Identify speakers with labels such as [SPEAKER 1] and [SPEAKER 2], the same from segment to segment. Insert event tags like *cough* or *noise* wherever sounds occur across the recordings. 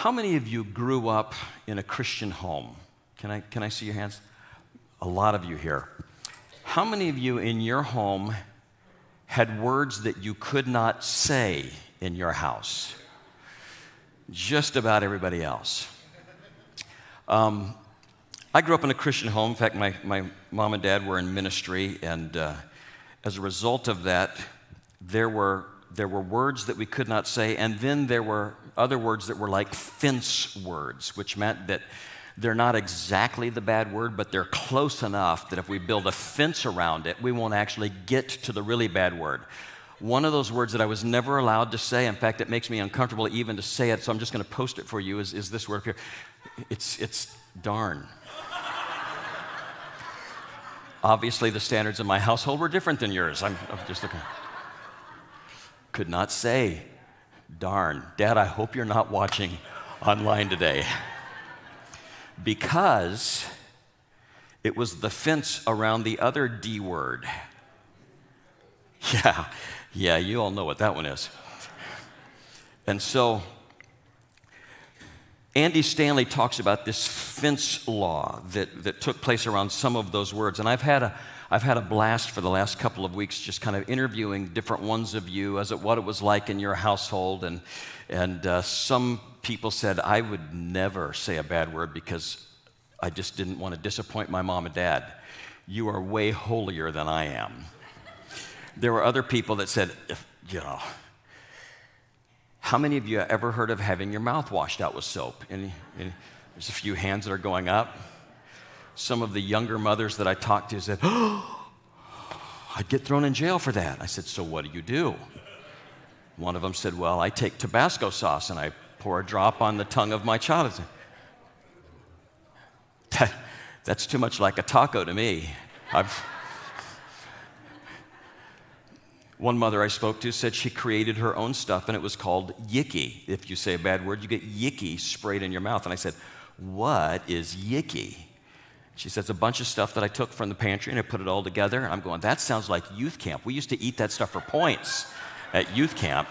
[SPEAKER 1] How many of you grew up in a Christian home? Can I, can I see your hands? A lot of you here. How many of you in your home had words that you could not say in your house? Just about everybody else. Um, I grew up in a Christian home. In fact, my, my mom and dad were in ministry, and uh, as a result of that, there were, there were words that we could not say, and then there were other words that were like fence words, which meant that they're not exactly the bad word, but they're close enough that if we build a fence around it, we won't actually get to the really bad word. One of those words that I was never allowed to say, in fact, it makes me uncomfortable even to say it, so I'm just going to post it for you, is, is this word here. It's, it's darn. Obviously, the standards in my household were different than yours. I'm, I'm just looking. Could not say, darn. Dad, I hope you're not watching online today because it was the fence around the other D word. Yeah, yeah, you all know what that one is. And so, Andy Stanley talks about this fence law that, that took place around some of those words. And I've had, a, I've had a blast for the last couple of weeks just kind of interviewing different ones of you as it, what it was like in your household. And, and uh, some people said, I would never say a bad word because I just didn't want to disappoint my mom and dad. You are way holier than I am. There were other people that said, you know, how many of you have ever heard of having your mouth washed out with soap? Any, there's a few hands that are going up. Some of the younger mothers that I talked to said, oh, *gasps* I'd get thrown in jail for that. I said, So what do you do? One of them said, Well, I take Tabasco sauce and I pour a drop on the tongue of my child. Said, that, that's too much like a taco to me. One mother I spoke to said she created her own stuff and it was called yicky. If you say a bad word, you get yicky sprayed in your mouth. And I said, What is yicky? She says, A bunch of stuff that I took from the pantry and I put it all together. And I'm going, That sounds like youth camp. We used to eat that stuff for points at youth camp.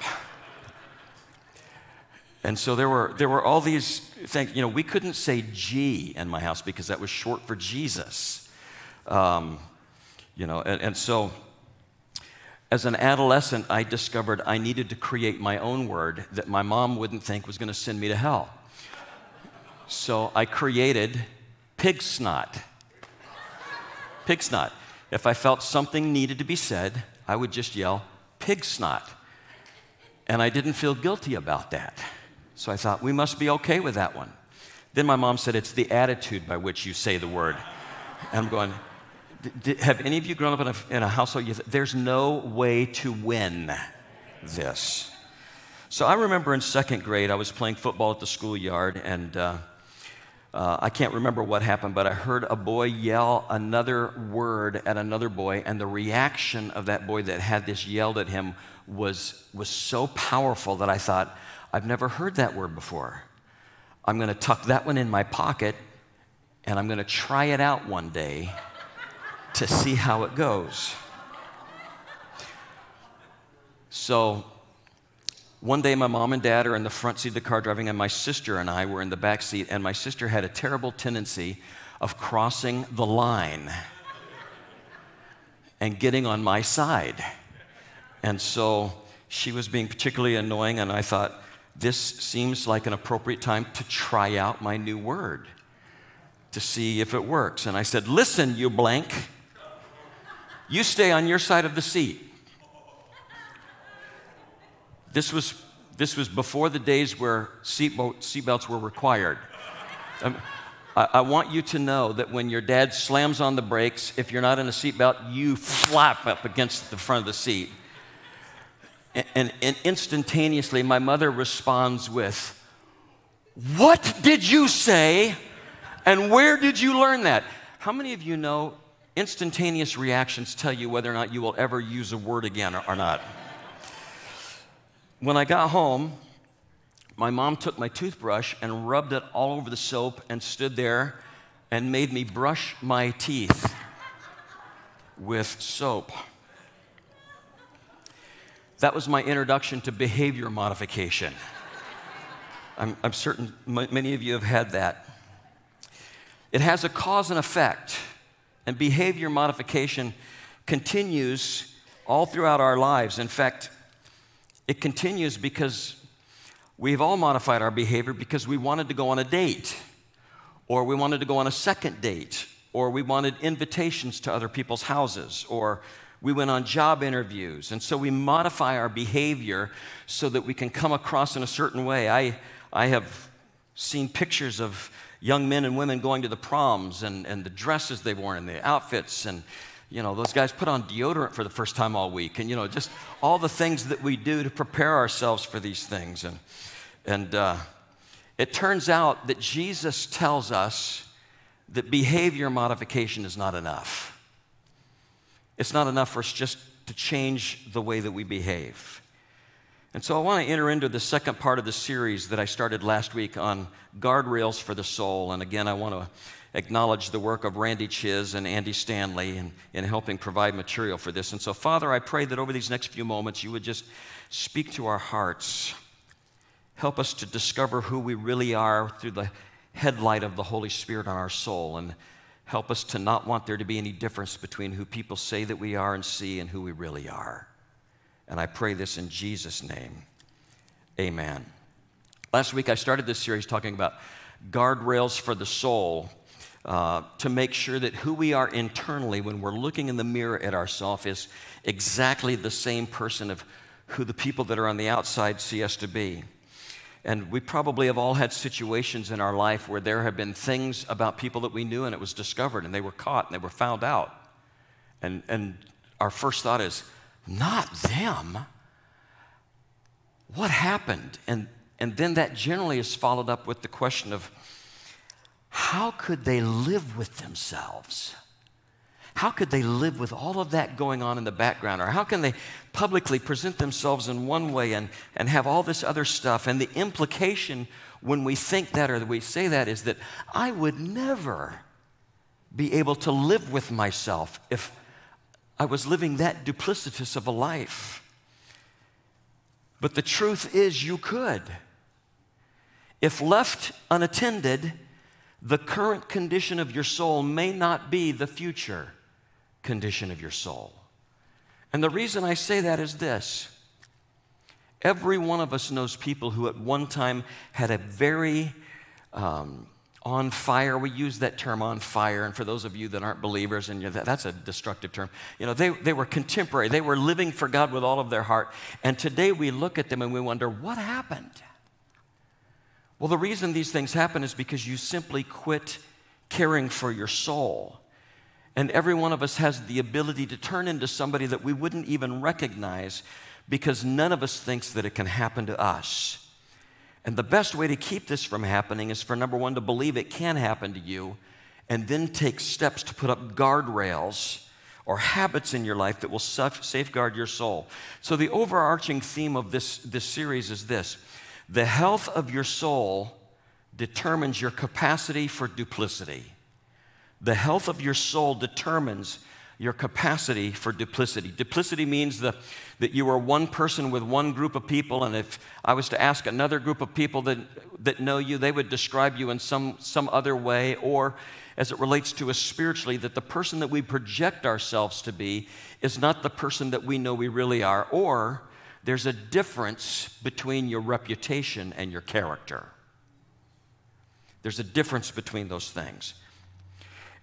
[SPEAKER 1] And so there were, there were all these things. You know, we couldn't say G in my house because that was short for Jesus. Um, you know, and, and so as an adolescent, I discovered I needed to create my own word that my mom wouldn't think was going to send me to hell. So I created pig snot. Pig snot. If I felt something needed to be said, I would just yell, pig snot. And I didn't feel guilty about that. So I thought, we must be okay with that one. Then my mom said, it's the attitude by which you say the word. And I'm going, have any of you grown up in a, in a household? Th- there's no way to win this. So I remember in second grade, I was playing football at the schoolyard, and uh, uh, I can't remember what happened, but I heard a boy yell another word at another boy, and the reaction of that boy that had this yelled at him was, was so powerful that I thought, I've never heard that word before. I'm going to tuck that one in my pocket, and I'm going to try it out one day to see how it goes. So one day, my mom and dad are in the front seat of the car driving, and my sister and I were in the back seat, and my sister had a terrible tendency of crossing the line and getting on my side. And so she was being particularly annoying, and I thought, this seems like an appropriate time to try out my new word to see if it works. And I said, Listen, you blank. You stay on your side of the seat. This was, this was before the days where seatbelt, seatbelts were required. Um, I, I, want you to know that when your dad slams on the brakes, if you're not in a seatbelt, you flap up against the front of the seat. And, and, and instantaneously, my mother responds with, What did you say? And where did you learn that? How many of you know Instantaneous reactions tell you whether or not you will ever use a word again or, or not. When I got home, my mom took my toothbrush and rubbed it all over the soap and stood there and made me brush my teeth with soap. That was my introduction to behavior modification. I'm, I'm certain many of you have had that. It has a cause and effect, and behavior modification continues all throughout our lives. In fact, it continues because we've all modified our behavior because we wanted to go on a date, or we wanted to go on a second date, or we wanted invitations to other people's houses, or we went on job interviews. And so we modify our behavior so that we can come across in a certain way. I, I have seen pictures of young men and women going to the proms and, and the dresses they've worn and the outfits and you know those guys put on deodorant for the first time all week and you know just all the things that we do to prepare ourselves for these things and and uh, it turns out that jesus tells us that behavior modification is not enough it's not enough for us just to change the way that we behave. And so I want to enter into the second part of the series that I started last week on guardrails for the soul. And again, I want to acknowledge the work of Randy Chiz and Andy Stanley in, in helping provide material for this. And so, Father, I pray that over these next few moments, you would just speak to our hearts. Help us to discover who we really are through the headlight of the Holy Spirit on our soul. And Help us to not want there to be any difference between who people say that we are and see and who we really are. And I pray this in Jesus' name. Amen. Last week I started this series talking about guardrails for the soul uh, to make sure that who we are internally when we're looking in the mirror at ourselves is exactly the same person of who the people that are on the outside see us to be. And we probably have all had situations in our life where there have been things about people that we knew and it was discovered and they were caught and they were found out. And, and our first thought is, not them. What happened? And, and then that generally is followed up with the question of, how could they live with themselves? how could they live with all of that going on in the background? Or how can they publicly present themselves in one way and, and have all this other stuff? And the implication when we think that or we say that is that I would never be able to live with myself if I was living that duplicitous of a life. But the truth is, you could. If left unattended, the current condition of your soul may not be the future condition of your soul. And the reason I say that is this every one of us knows people who at one time had a very um, on fire. We use that term on fire. And for those of you that aren't believers, and that, that's a destructive term, you know, they, they were contemporary. They were living for God with all of their heart. And today we look at them and we wonder, what happened? Well, the reason these things happen is because you simply quit caring for your soul. And every one of us has the ability to turn into somebody that we wouldn't even recognize because none of us thinks that it can happen to us. And the best way to keep this from happening is for number one, to believe it can happen to you, and then take steps to put up guardrails or habits in your life that will safeguard your soul. So, the overarching theme of this, this series is this the health of your soul determines your capacity for duplicity. The health of your soul determines your capacity for duplicity. Duplicity means the, that you are one person with one group of people, and if I was to ask another group of people that, that know you, they would describe you in some, some other way, or as it relates to us spiritually, that the person that we project ourselves to be is not the person that we know we really are, or there's a difference between your reputation and your character. There's a difference between those things.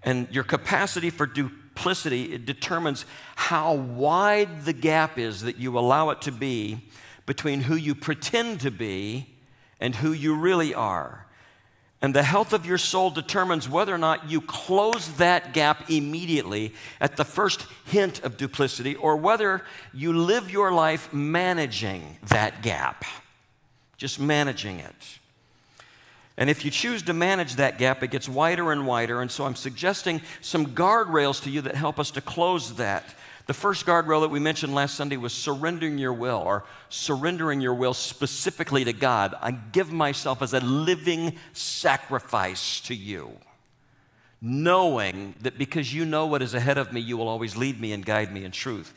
[SPEAKER 1] And your capacity for duplicity it determines how wide the gap is that you allow it to be between who you pretend to be and who you really are. And the health of your soul determines whether or not you close that gap immediately at the first hint of duplicity or whether you live your life managing that gap, just managing it. And if you choose to manage that gap, it gets wider and wider. And so I'm suggesting some guardrails to you that help us to close that. The first guardrail that we mentioned last Sunday was surrendering your will or surrendering your will specifically to God. I give myself as a living sacrifice to you, knowing that because you know what is ahead of me, you will always lead me and guide me in truth.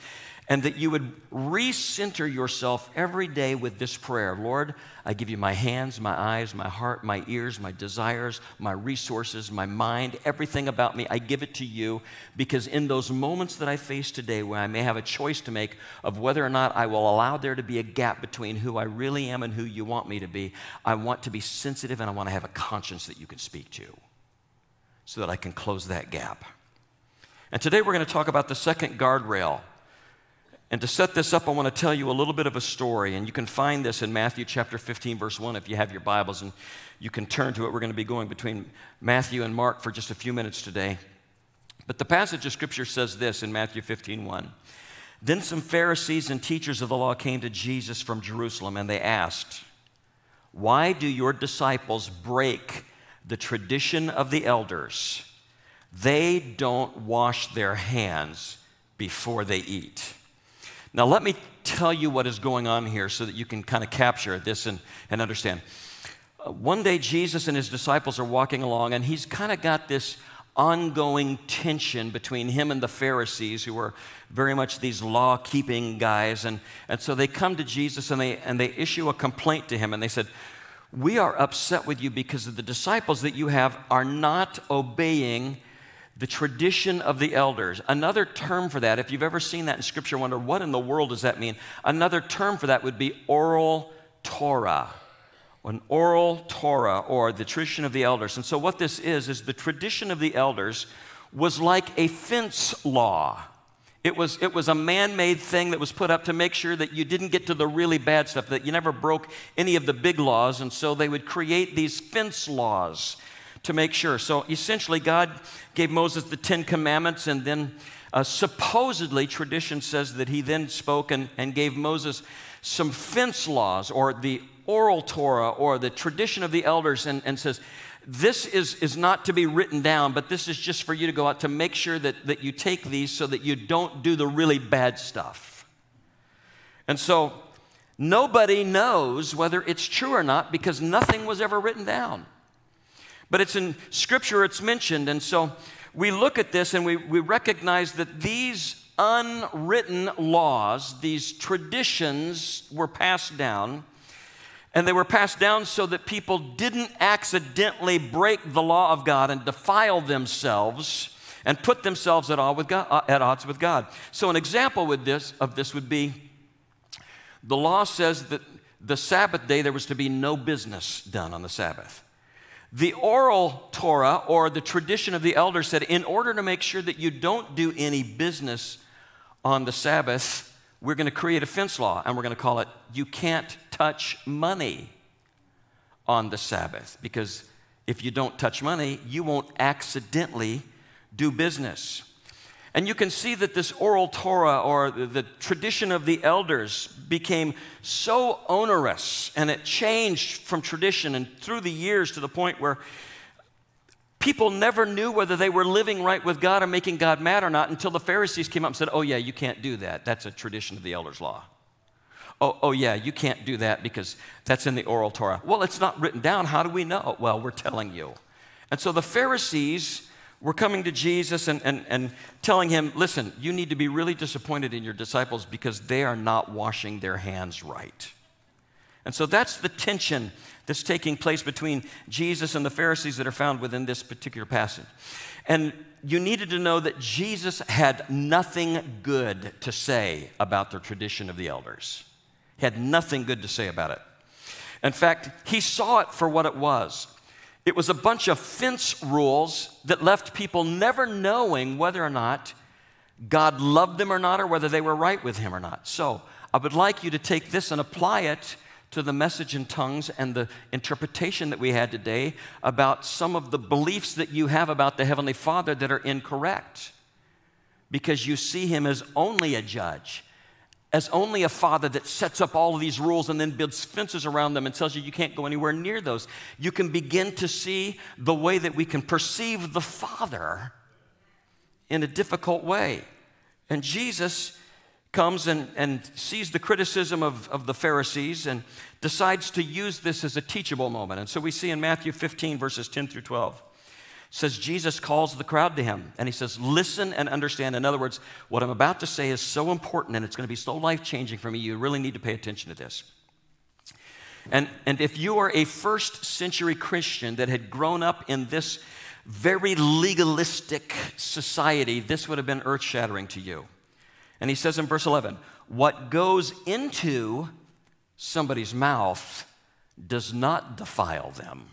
[SPEAKER 1] And that you would recenter yourself every day with this prayer Lord, I give you my hands, my eyes, my heart, my ears, my desires, my resources, my mind, everything about me. I give it to you because in those moments that I face today where I may have a choice to make of whether or not I will allow there to be a gap between who I really am and who you want me to be, I want to be sensitive and I want to have a conscience that you can speak to so that I can close that gap. And today we're going to talk about the second guardrail and to set this up, I want to tell you a little bit of a story. And you can find this in Matthew chapter 15, verse 1, if you have your Bibles, and you can turn to it. We're going to be going between Matthew and Mark for just a few minutes today. But the passage of Scripture says this in Matthew 15, 1. Then some Pharisees and teachers of the law came to Jesus from Jerusalem, and they asked, Why do your disciples break the tradition of the elders? They don't wash their hands before they eat. Now, let me tell you what is going on here so that you can kind of capture this and, and understand. Uh, one day, Jesus and his disciples are walking along, and he's kind of got this ongoing tension between him and the Pharisees, who were very much these law keeping guys. And, and so they come to Jesus and they, and they issue a complaint to him, and they said, We are upset with you because of the disciples that you have are not obeying the tradition of the elders. Another term for that, if you've ever seen that in Scripture, wonder what in the world does that mean? Another term for that would be oral Torah. An oral Torah or the tradition of the elders. And so, what this is, is the tradition of the elders was like a fence law. It was, it was a man made thing that was put up to make sure that you didn't get to the really bad stuff, that you never broke any of the big laws. And so they would create these fence laws to make sure. So essentially, God gave Moses the Ten Commandments, and then uh, supposedly, tradition says that he then spoke and, and gave Moses some fence laws or the oral Torah or the tradition of the elders, and, and says, this is, is not to be written down, but this is just for you to go out to make sure that, that you take these so that you don't do the really bad stuff. And so nobody knows whether it's true or not because nothing was ever written down. But it's in Scripture, it's mentioned. And so we look at this and we, we recognize that these unwritten laws, these traditions were passed down. And they were passed down so that people didn't accidentally break the law of God and defile themselves and put themselves at, God, uh, at odds with God. So, an example with this, of this would be the law says that the Sabbath day there was to be no business done on the Sabbath. The oral Torah, or the tradition of the elders, said in order to make sure that you don't do any business on the Sabbath, we're going to create a fence law and we're going to call it you can't touch money on the Sabbath. Because if you don't touch money, you won't accidentally do business. And you can see that this oral Torah or the tradition of the elders became so onerous and it changed from tradition and through the years to the point where people never knew whether they were living right with God or making God mad or not until the Pharisees came up and said, Oh, yeah, you can't do that. That's a tradition of the elders' law. Oh, oh, yeah, you can't do that because that's in the oral Torah. Well, it's not written down. How do we know? Well, we're telling you. And so the Pharisees were coming to Jesus and, and, and telling him, listen, you need to be really disappointed in your disciples because they are not washing their hands right. And so that's the tension that's taking place between Jesus and the Pharisees that are found within this particular passage. And you needed to know that Jesus had nothing good to say about the tradition of the elders. He had nothing good to say about it. In fact, he saw it for what it was. It was a bunch of fence rules that left people never knowing whether or not God loved them or not, or whether they were right with Him or not. So I would like you to take this and apply it to the message in tongues and the interpretation that we had today about some of the beliefs that you have about the Heavenly Father that are incorrect. Because you see Him as only a judge as only a father that sets up all of these rules and then builds fences around them and tells you you can't go anywhere near those. You can begin to see the way that we can perceive the Father in a difficult way. And Jesus comes and, and sees the criticism of, of the Pharisees and decides to use this as a teachable moment. And so we see in Matthew 15, verses 10 through 12. Says Jesus calls the crowd to him and he says, Listen and understand. In other words, what I'm about to say is so important and it's going to be so life changing for me. You really need to pay attention to this. And, and if you are a first century Christian that had grown up in this very legalistic society, this would have been earth shattering to you. And he says in verse 11, What goes into somebody's mouth does not defile them.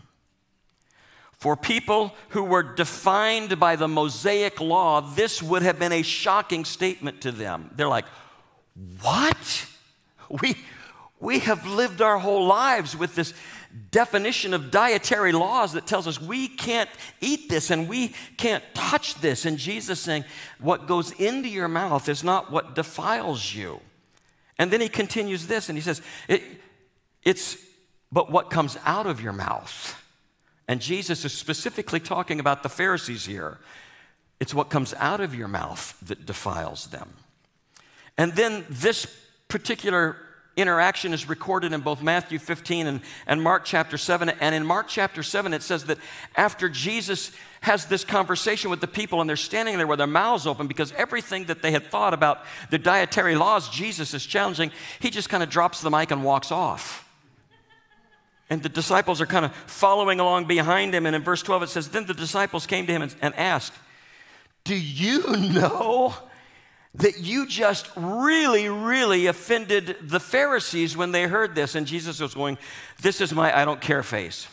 [SPEAKER 1] For people who were defined by the Mosaic law, this would have been a shocking statement to them. They're like, What? We, we have lived our whole lives with this definition of dietary laws that tells us we can't eat this and we can't touch this. And Jesus saying, What goes into your mouth is not what defiles you. And then he continues this and he says, it, It's but what comes out of your mouth. And Jesus is specifically talking about the Pharisees here. It's what comes out of your mouth that defiles them. And then this particular interaction is recorded in both Matthew 15 and, and Mark chapter 7. And in Mark chapter 7, it says that after Jesus has this conversation with the people and they're standing there with their mouths open because everything that they had thought about the dietary laws Jesus is challenging, he just kind of drops the mic and walks off. And the disciples are kind of following along behind him. And in verse 12, it says, Then the disciples came to him and, and asked, Do you know that you just really, really offended the Pharisees when they heard this. And Jesus was going, This is my I don't care face.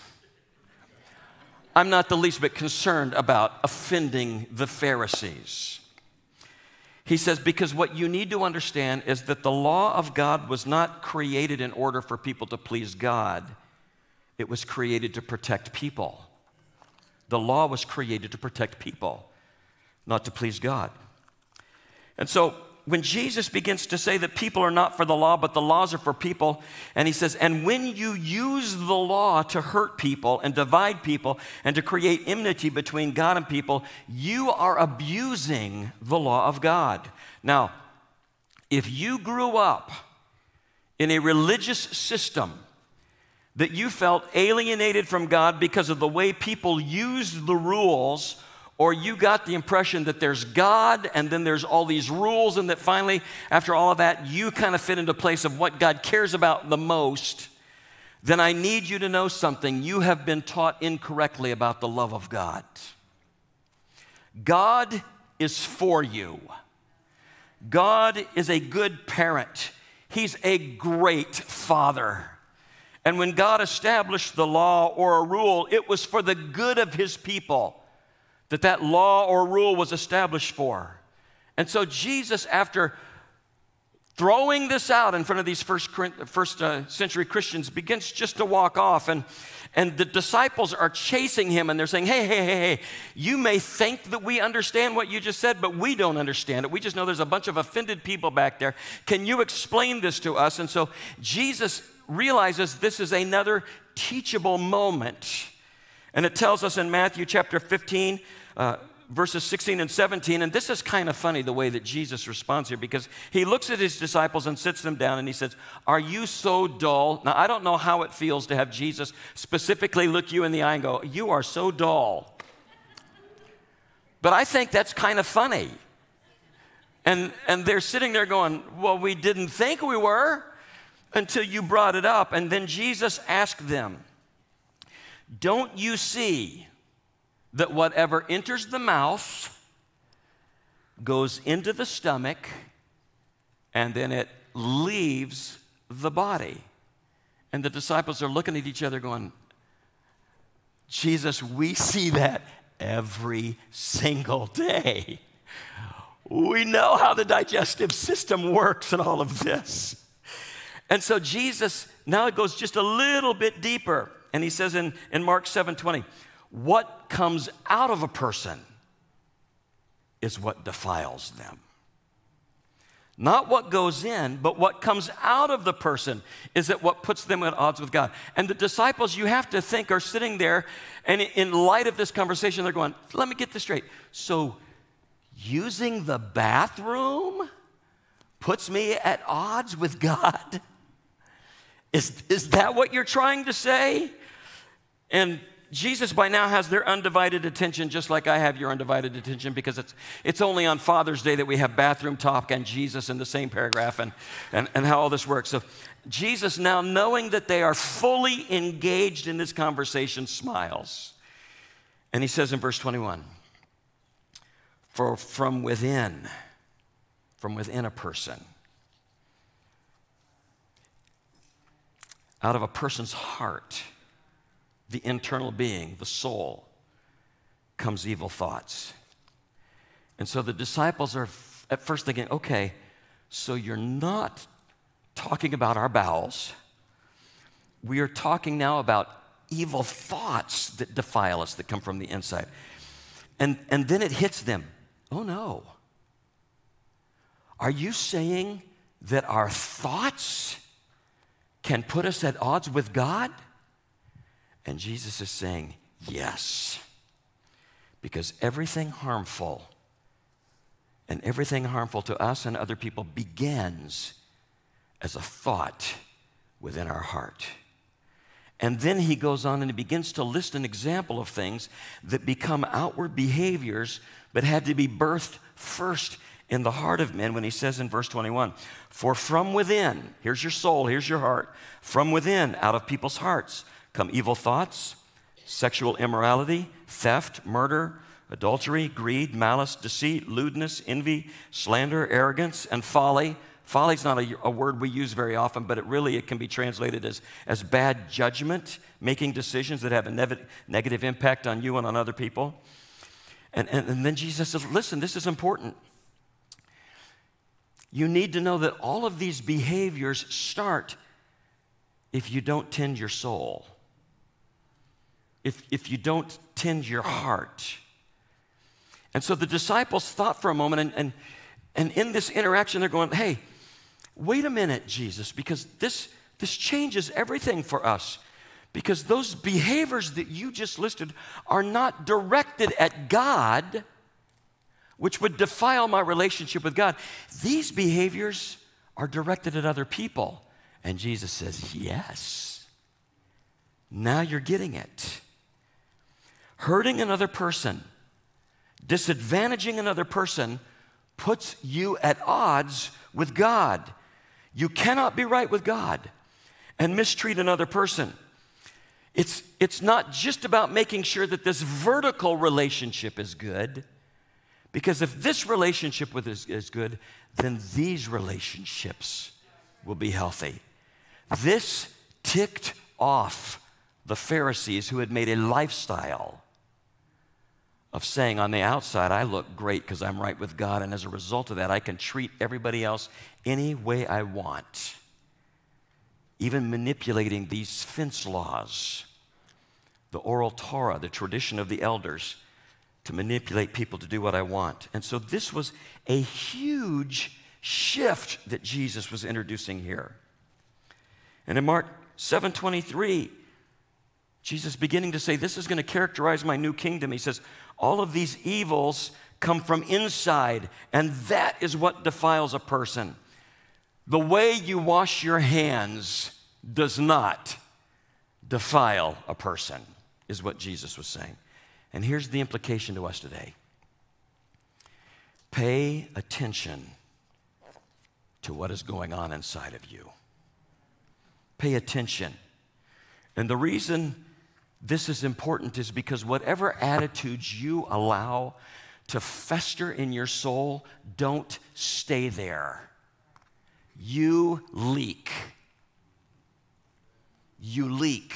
[SPEAKER 1] I'm not the least bit concerned about offending the Pharisees. He says, Because what you need to understand is that the law of God was not created in order for people to please God, it was created to protect people. The law was created to protect people, not to please God. And so when Jesus begins to say that people are not for the law, but the laws are for people, and he says, and when you use the law to hurt people and divide people and to create enmity between God and people, you are abusing the law of God. Now, if you grew up in a religious system that you felt alienated from God because of the way people used the rules or you got the impression that there's God and then there's all these rules, and that finally, after all of that, you kind of fit into place of what God cares about the most, then I need you to know something. You have been taught incorrectly about the love of God. God is for you, God is a good parent, He's a great father. And when God established the law or a rule, it was for the good of His people that that law or rule was established for. And so Jesus, after throwing this out in front of these first, first uh, century Christians, begins just to walk off. And, and the disciples are chasing him and they're saying, hey, hey, hey, hey, you may think that we understand what you just said, but we don't understand it. We just know there's a bunch of offended people back there. Can you explain this to us? And so Jesus realizes this is another teachable moment. And it tells us in Matthew chapter 15, uh, verses 16 and 17. And this is kind of funny the way that Jesus responds here because he looks at his disciples and sits them down and he says, Are you so dull? Now, I don't know how it feels to have Jesus specifically look you in the eye and go, You are so dull. But I think that's kind of funny. And, and they're sitting there going, Well, we didn't think we were until you brought it up. And then Jesus asked them, Don't you see? that whatever enters the mouth goes into the stomach and then it leaves the body. And the disciples are looking at each other going, Jesus, we see that every single day. We know how the digestive system works and all of this. And so Jesus, now it goes just a little bit deeper. And he says in, in Mark 7 20, what comes out of a person is what defiles them. Not what goes in, but what comes out of the person is it what puts them at odds with God. And the disciples, you have to think, are sitting there, and in light of this conversation, they're going, let me get this straight. So, using the bathroom puts me at odds with God? Is, is that what you're trying to say? And Jesus by now has their undivided attention, just like I have your undivided attention, because it's, it's only on Father's Day that we have bathroom talk and Jesus in the same paragraph and, and, and how all this works. So, Jesus, now knowing that they are fully engaged in this conversation, smiles. And he says in verse 21 For from within, from within a person, out of a person's heart, the internal being, the soul, comes evil thoughts. And so the disciples are at first thinking, okay, so you're not talking about our bowels. We are talking now about evil thoughts that defile us, that come from the inside. And, and then it hits them oh no. Are you saying that our thoughts can put us at odds with God? And Jesus is saying, yes. Because everything harmful and everything harmful to us and other people begins as a thought within our heart. And then he goes on and he begins to list an example of things that become outward behaviors but had to be birthed first in the heart of men when he says in verse 21 For from within, here's your soul, here's your heart, from within, out of people's hearts, come evil thoughts, sexual immorality, theft, murder, adultery, greed, malice, deceit, lewdness, envy, slander, arrogance, and folly. Folly is not a, a, word we use very often, but it really it can be translated as, as bad judgment, making decisions that have a nev- negative impact on you and on other people. And, and, and then Jesus says, listen, this is important you need to know that all of these behaviors start if you don't tend your soul, if, if you don't tend your heart. And so the disciples thought for a moment, and, and, and in this interaction, they're going, hey, wait a minute, Jesus, because this, this changes everything for us. Because those behaviors that you just listed are not directed at God, which would defile my relationship with God. These behaviors are directed at other people. And Jesus says, Yes. Now you're getting it. Hurting another person, disadvantaging another person, puts you at odds with God. You cannot be right with God and mistreat another person. It's, it's not just about making sure that this vertical relationship is good because if this relationship with is, is good, then these relationships will be healthy. This ticked off the Pharisees who had made a lifestyle of saying on the outside, I look great because I'm right with God, and as a result of that, I can treat everybody else any way I want. Even manipulating these fence laws, the oral Torah, the tradition of the elders to manipulate people to do what I want. And so this was a huge shift that Jesus was introducing here. And in Mark 7:23, Jesus beginning to say, This is going to characterize my new kingdom. He says, All of these evils come from inside, and that is what defiles a person. The way you wash your hands does not defile a person, is what Jesus was saying. And here's the implication to us today pay attention to what is going on inside of you. Pay attention. And the reason this is important is because whatever attitudes you allow to fester in your soul, don't stay there. You leak. You leak.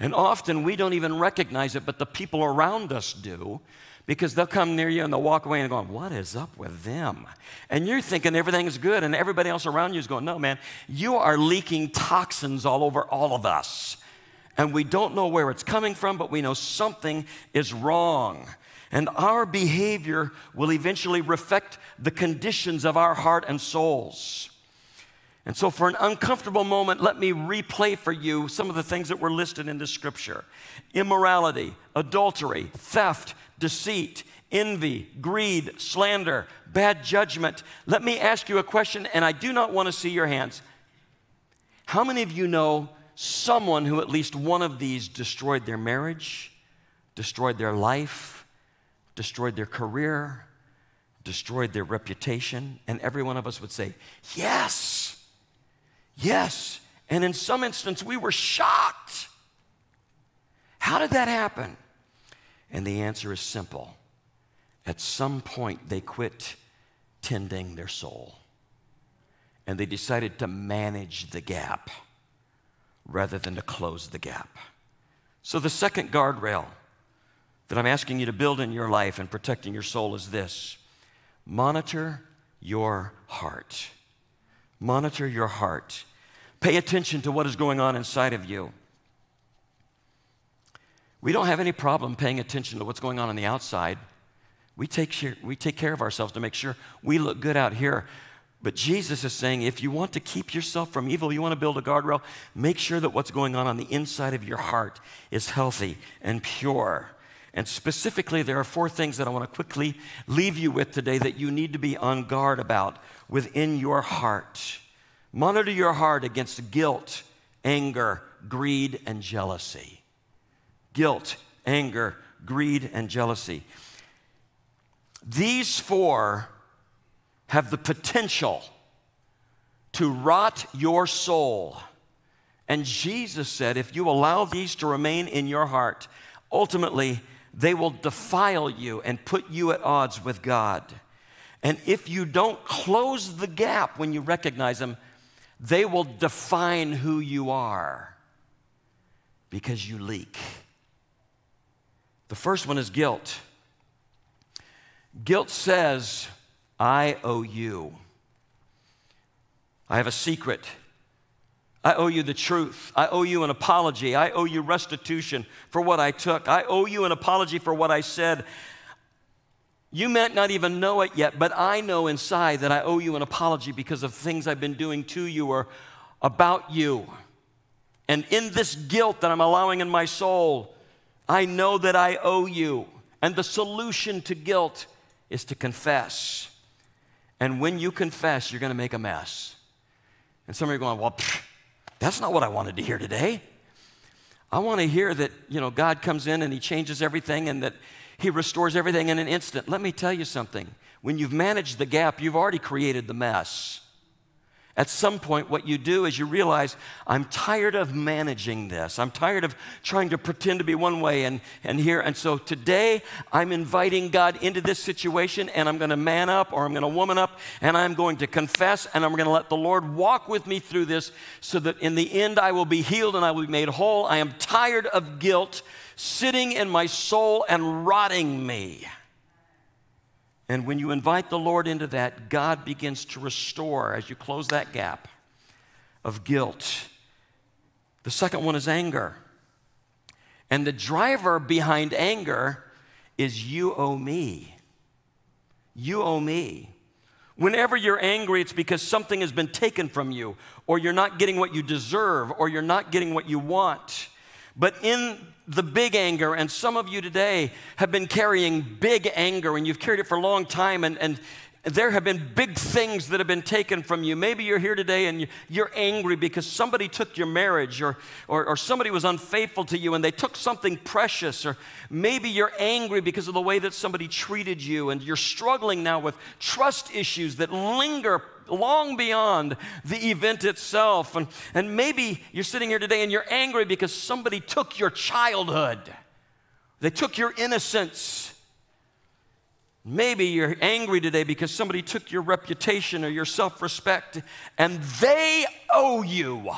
[SPEAKER 1] And often we don't even recognize it, but the people around us do because they'll come near you and they'll walk away and go, What is up with them? And you're thinking everything's good, and everybody else around you is going, No, man, you are leaking toxins all over all of us. And we don't know where it's coming from, but we know something is wrong. And our behavior will eventually reflect the conditions of our heart and souls. And so, for an uncomfortable moment, let me replay for you some of the things that were listed in this scripture immorality, adultery, theft, deceit, envy, greed, slander, bad judgment. Let me ask you a question, and I do not want to see your hands. How many of you know someone who at least one of these destroyed their marriage, destroyed their life, destroyed their career, destroyed their reputation. And every one of us would say, Yes, yes. And in some instance, we were shocked. How did that happen? And the answer is simple. At some point, they quit tending their soul and they decided to manage the gap rather than to close the gap. So, the second guardrail that I'm asking you to build in your life and protecting your soul is this monitor your heart. Monitor your heart. Pay attention to what is going on inside of you. We don't have any problem paying attention to what's going on on the outside. We take, care, we take care of ourselves to make sure we look good out here. But Jesus is saying if you want to keep yourself from evil, you want to build a guardrail, make sure that what's going on on the inside of your heart is healthy and pure. And specifically, there are four things that I want to quickly leave you with today that you need to be on guard about within your heart. Monitor your heart against guilt, anger, greed, and jealousy. Guilt, anger, greed, and jealousy. These four have the potential to rot your soul. And Jesus said, if you allow these to remain in your heart, ultimately they will defile you and put you at odds with God. And if you don't close the gap when you recognize them, they will define who you are because you leak. The first one is guilt. Guilt says, I owe you. I have a secret. I owe you the truth. I owe you an apology. I owe you restitution for what I took. I owe you an apology for what I said. You might not even know it yet, but I know inside that I owe you an apology because of things I've been doing to you or about you. And in this guilt that I'm allowing in my soul, I know that I owe you. And the solution to guilt is to confess. And when you confess, you're going to make a mess. And some of you are going, well, pfft, that's not what I wanted to hear today. I want to hear that, you know, God comes in and he changes everything and that he restores everything in an instant. Let me tell you something. When you've managed the gap, you've already created the mess. At some point, what you do is you realize, I'm tired of managing this. I'm tired of trying to pretend to be one way and, and here. And so today, I'm inviting God into this situation, and I'm going to man up or I'm going to woman up, and I'm going to confess, and I'm going to let the Lord walk with me through this so that in the end, I will be healed and I will be made whole. I am tired of guilt sitting in my soul and rotting me. And when you invite the Lord into that, God begins to restore as you close that gap of guilt. The second one is anger. And the driver behind anger is you owe me. You owe me. Whenever you're angry, it's because something has been taken from you, or you're not getting what you deserve, or you're not getting what you want. But in the big anger, and some of you today have been carrying big anger and you've carried it for a long time, and, and there have been big things that have been taken from you. Maybe you're here today and you're angry because somebody took your marriage or, or, or, somebody was unfaithful to you and they took something precious. Or maybe you're angry because of the way that somebody treated you and you're struggling now with trust issues that linger long beyond the event itself. And, and maybe you're sitting here today and you're angry because somebody took your childhood, they took your innocence. Maybe you're angry today because somebody took your reputation or your self respect and they owe you.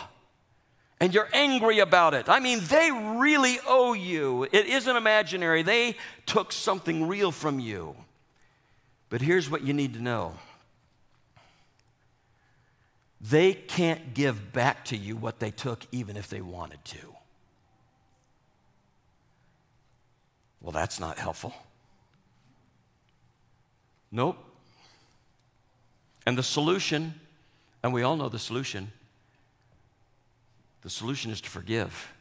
[SPEAKER 1] And you're angry about it. I mean, they really owe you. It isn't imaginary. They took something real from you. But here's what you need to know they can't give back to you what they took, even if they wanted to. Well, that's not helpful. Nope. And the solution, and we all know the solution, the solution is to forgive.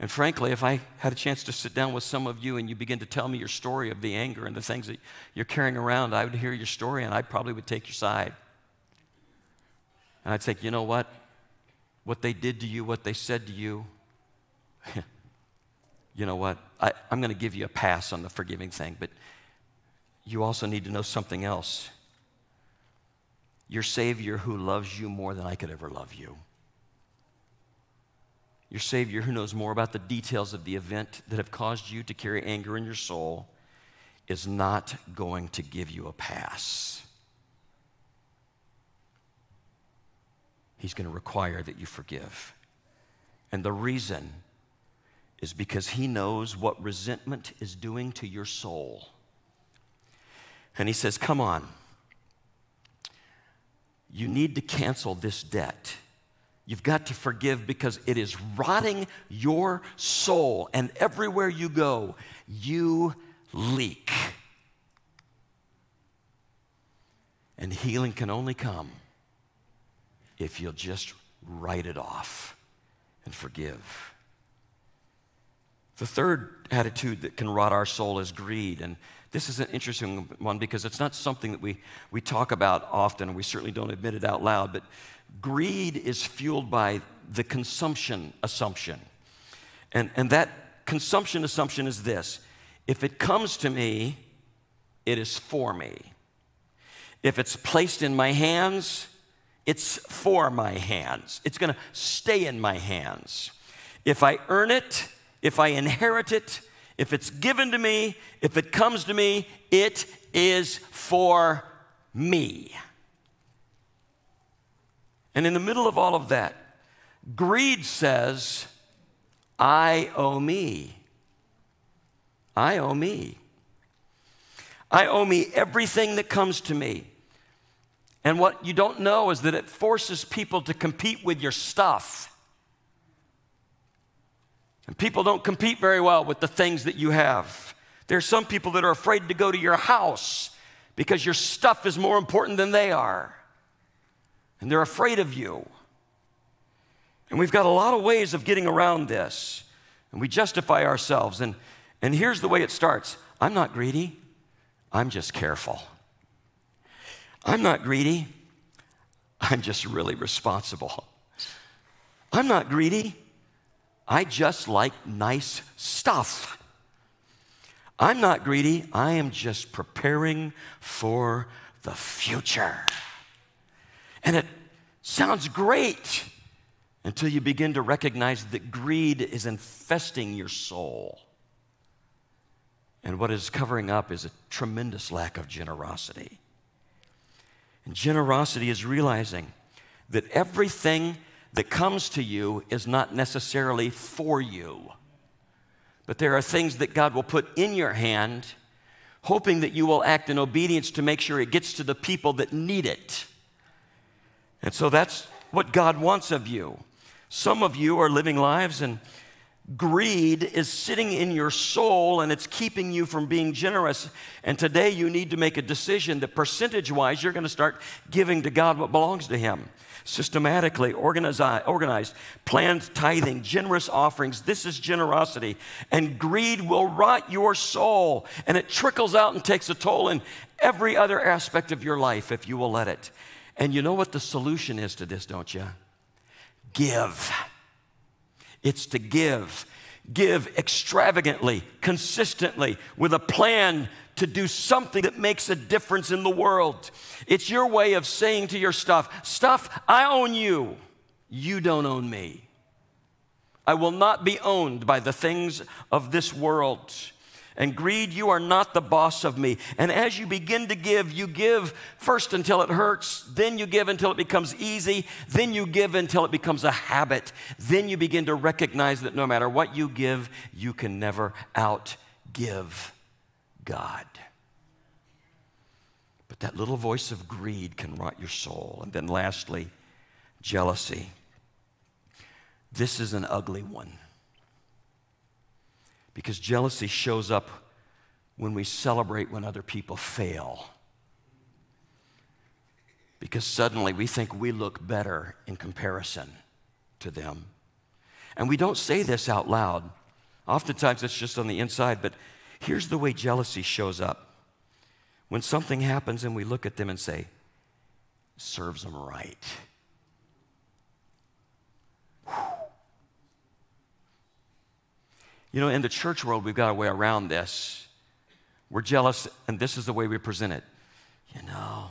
[SPEAKER 1] And frankly, if I had a chance to sit down with some of you and you begin to tell me your story of the anger and the things that you're carrying around, I would hear your story and I probably would take your side. And I'd say, you know what? What they did to you, what they said to you, *laughs* you know what? I, I'm going to give you a pass on the forgiving thing, but you also need to know something else. Your Savior who loves you more than I could ever love you. Your Savior who knows more about the details of the event that have caused you to carry anger in your soul is not going to give you a pass. He's going to require that you forgive. And the reason is because He knows what resentment is doing to your soul. And He says, Come on, you need to cancel this debt. You've got to forgive because it is rotting your soul. And everywhere you go, you leak. And healing can only come if you'll just write it off and forgive. The third attitude that can rot our soul is greed. And this is an interesting one because it's not something that we, we talk about often, and we certainly don't admit it out loud. But greed is fueled by the consumption assumption. And, and that consumption assumption is this if it comes to me, it is for me. If it's placed in my hands, it's for my hands. It's going to stay in my hands. If I earn it, if I inherit it, if it's given to me, if it comes to me, it is for me. And in the middle of all of that, greed says, I owe me. I owe me. I owe me everything that comes to me. And what you don't know is that it forces people to compete with your stuff. And people don't compete very well with the things that you have. There are some people that are afraid to go to your house because your stuff is more important than they are. And they're afraid of you. And we've got a lot of ways of getting around this. And we justify ourselves. And and here's the way it starts I'm not greedy, I'm just careful. I'm not greedy, I'm just really responsible. I'm not greedy, I just like nice stuff. I'm not greedy, I am just preparing for the future. And it sounds great until you begin to recognize that greed is infesting your soul. And what is covering up is a tremendous lack of generosity. And generosity is realizing that everything that comes to you is not necessarily for you, but there are things that God will put in your hand, hoping that you will act in obedience to make sure it gets to the people that need it. And so that's what God wants of you. Some of you are living lives and Greed is sitting in your soul and it's keeping you from being generous. And today you need to make a decision that percentage wise you're going to start giving to God what belongs to Him. Systematically, organized, organized, planned tithing, generous offerings. This is generosity. And greed will rot your soul and it trickles out and takes a toll in every other aspect of your life if you will let it. And you know what the solution is to this, don't you? Give it's to give. Give extravagantly, consistently, with a plan to do something that makes a difference in the world. It's your way of saying to your stuff, Stuff, I own you. You don't own me. I will not be owned by the things of this world. And greed, you are not the boss of me. And as you begin to give, you give first until it hurts, then you give until it becomes easy, then you give until it becomes a habit. Then you begin to recognize that no matter what you give, you can never outgive God. But that little voice of greed can rot your soul. And then lastly, jealousy. This is an ugly one. Because jealousy shows up when we celebrate when other people fail. Because suddenly we think we look better in comparison to them. And we don't say this out loud. Oftentimes it's just on the inside, but here's the way jealousy shows up. When something happens and we look at them and say, serves them right. You know, in the church world, we've got a way around this. We're jealous, and this is the way we present it. You know,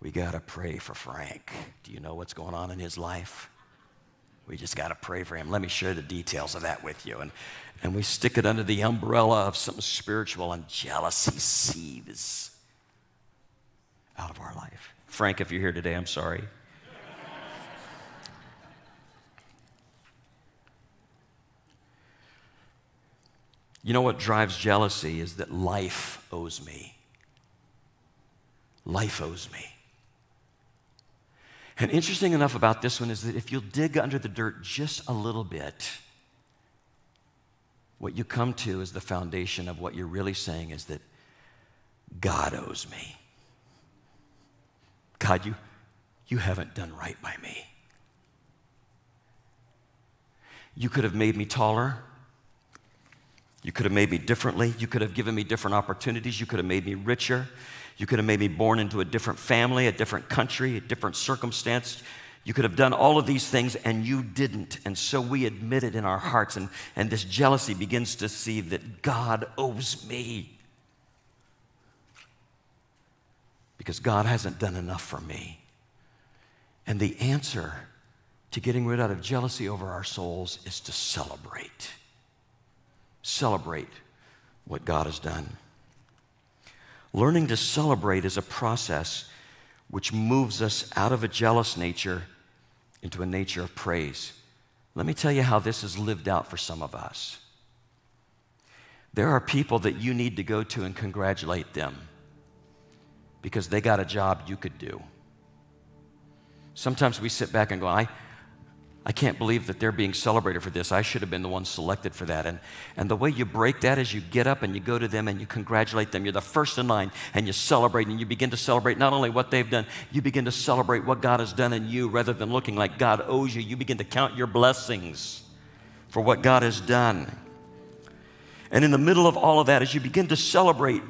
[SPEAKER 1] we got to pray for Frank. Do you know what's going on in his life? We just got to pray for him. Let me share the details of that with you. And, and we stick it under the umbrella of something spiritual, and jealousy seethes out of our life. Frank, if you're here today, I'm sorry. You know what drives jealousy is that life owes me. Life owes me. And interesting enough about this one is that if you'll dig under the dirt just a little bit, what you come to is the foundation of what you're really saying is that God owes me. God, you, you haven't done right by me. You could have made me taller. You could have made me differently. You could have given me different opportunities. You could have made me richer. You could have made me born into a different family, a different country, a different circumstance. You could have done all of these things and you didn't. And so we admit it in our hearts, and, and this jealousy begins to see that God owes me. Because God hasn't done enough for me. And the answer to getting rid of jealousy over our souls is to celebrate celebrate what God has done. Learning to celebrate is a process which moves us out of a jealous nature into a nature of praise. Let me tell you how this is lived out for some of us. There are people that you need to go to and congratulate them because they got a job you could do. Sometimes we sit back and go, I, I can't believe that they're being celebrated for this. I should have been the one selected for that. And, and the way you break that is you get up and you go to them and you congratulate them. You're the first in line and you celebrate and you begin to celebrate not only what they've done, you begin to celebrate what God has done in you rather than looking like God owes you. You begin to count your blessings for what God has done. And in the middle of all of that, as you begin to celebrate,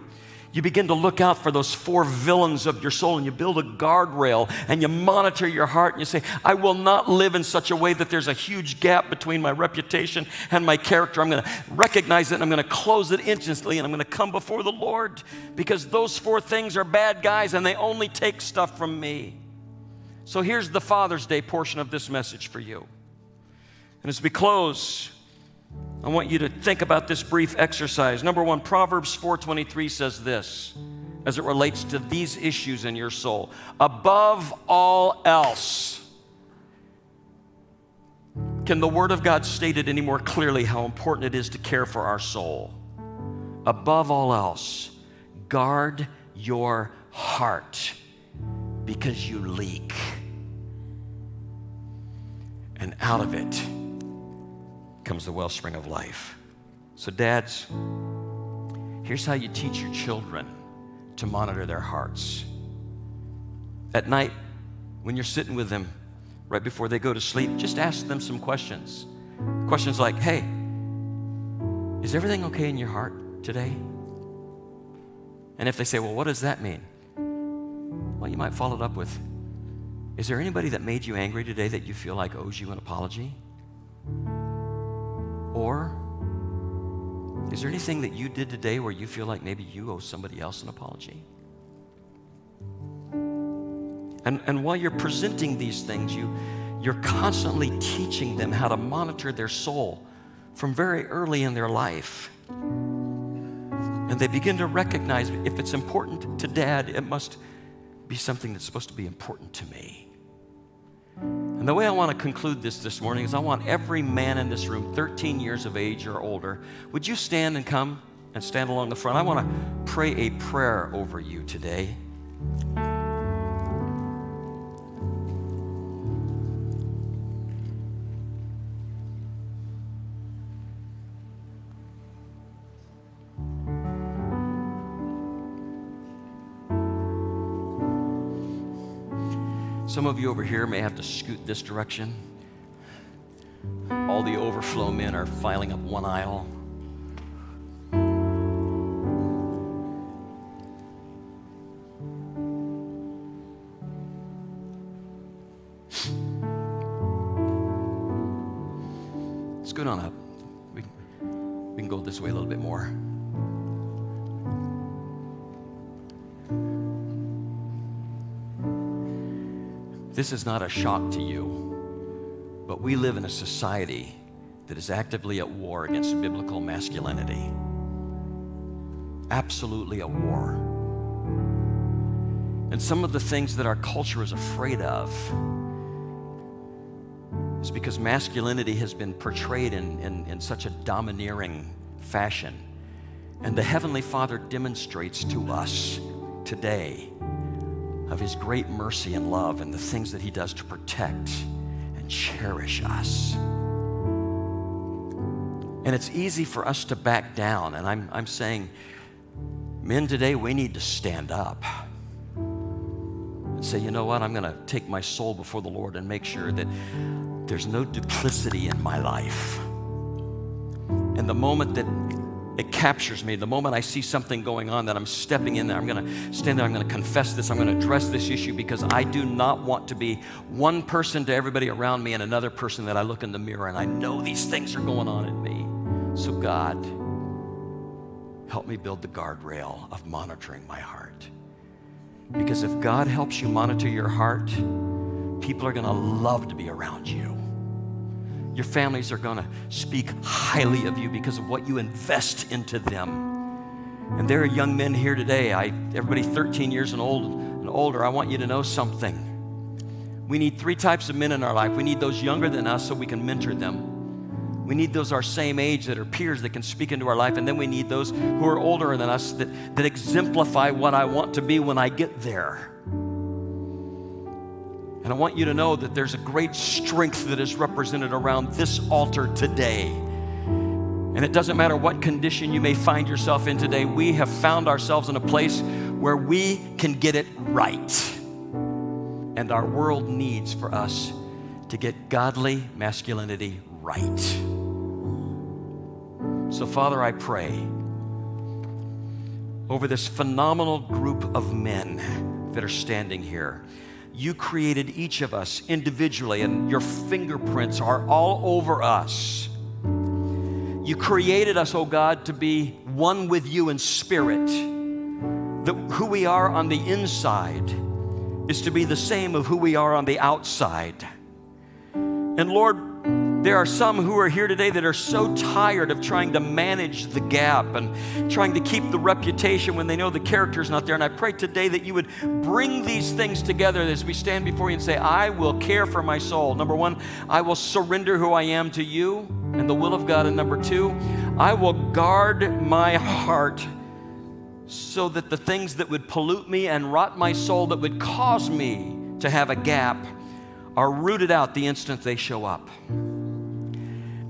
[SPEAKER 1] you begin to look out for those four villains of your soul and you build a guardrail and you monitor your heart and you say, I will not live in such a way that there's a huge gap between my reputation and my character. I'm going to recognize it and I'm going to close it instantly and I'm going to come before the Lord because those four things are bad guys and they only take stuff from me. So here's the Father's Day portion of this message for you. And as we close, I want you to think about this brief exercise. Number one, Proverbs 4:23 says this as it relates to these issues in your soul. Above all else, can the Word of God state it any more clearly how important it is to care for our soul? Above all else, guard your heart because you leak. And out of it, comes the wellspring of life. So, dads, here's how you teach your children to monitor their hearts. At night, when you're sitting with them right before they go to sleep, just ask them some questions. Questions like, hey, is everything okay in your heart today? And if they say, well, what does that mean? Well, you might follow it up with, is there anybody that made you angry today that you feel like owes you an apology? Or is there anything that you did today where you feel like maybe you owe somebody else an apology? And, and while you're presenting these things, you, you're constantly teaching them how to monitor their soul from very early in their life. And they begin to recognize if it's important to dad, it must be something that's supposed to be important to me. And the way I want to conclude this this morning is I want every man in this room, 13 years of age or older, would you stand and come and stand along the front? I want to pray a prayer over you today. Some of you over here may have to scoot this direction. All the overflow men are filing up one aisle. This is not a shock to you, but we live in a society that is actively at war against biblical masculinity. Absolutely a war. And some of the things that our culture is afraid of is because masculinity has been portrayed in, in, in such a domineering fashion. And the Heavenly Father demonstrates to us today of His great mercy and love and the things that He does to protect and cherish us. And it's easy for us to back down. And I'm, I'm saying, men today, we need to stand up and say, you know what, I'm going to take my soul before the Lord and make sure that there's no duplicity in my life. And the moment that it captures me, the moment I see something going on, that I'm stepping in there, I'm going to stand there, I'm going to confess this, I'm going to address this issue because I do not want to be one person to everybody around me and another person that I look in the mirror and I know these things are going on in me. So, God, help me build the guardrail of monitoring my heart. Because if God helps you monitor your heart, people are going to love to be around you. Your families are going to speak highly of you because of what you invest into them. And there are young men here today. I, everybody 13 years and old and older, I want you to know something. We need three types of men in our life. We need those younger than us so we can mentor them. We need those our same age that are peers that can speak into our life. And then we need those who are older than us that, that exemplify what I want to be when I get there. And I want you to know that there's a great strength that is represented around this altar today. And it doesn't matter what condition you may find yourself in today, we have found ourselves in a place where we can get it right. And our world needs for us to get godly masculinity right. So, Father, I pray over this phenomenal group of men that are standing here you created each of us individually, and your fingerprints are all over us. You created us, oh God, to be one with you in spirit. That who we are on the inside is to be the same of who we are on the outside. And Lord, there are some who are here today that are so tired of trying to manage the gap and trying to keep the reputation when they know the character is not there. And I pray today that you would bring these things together as we stand before you and say, I will care for my soul. Number one, I will surrender who I am to you and the will of God. And number two, I will guard my heart so that the things that would pollute me and rot my soul, that would cause me to have a gap, are rooted out the instant they show up.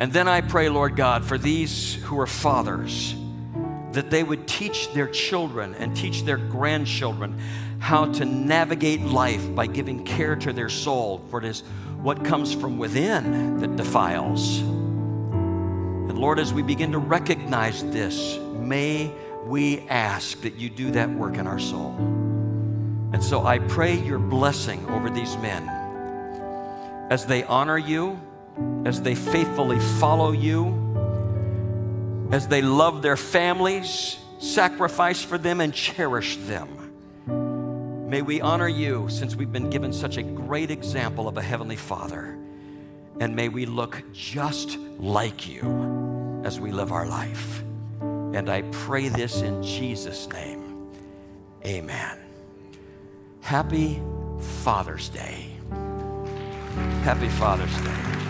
[SPEAKER 1] And then I pray, Lord God, for these who are fathers, that they would teach their children and teach their grandchildren how to navigate life by giving care to their soul, for it is what comes from within that defiles. And Lord, as we begin to recognize this, may we ask that you do that work in our soul. And so I pray your blessing over these men as they honor you as they faithfully follow you, as they love their families, sacrifice for them, and cherish them. May we honor you since we've been given such a great example of a Heavenly Father. And may we look just like you as we live our life. And I pray this in Jesus' name. Amen. Happy Father's Day. Happy Father's Day.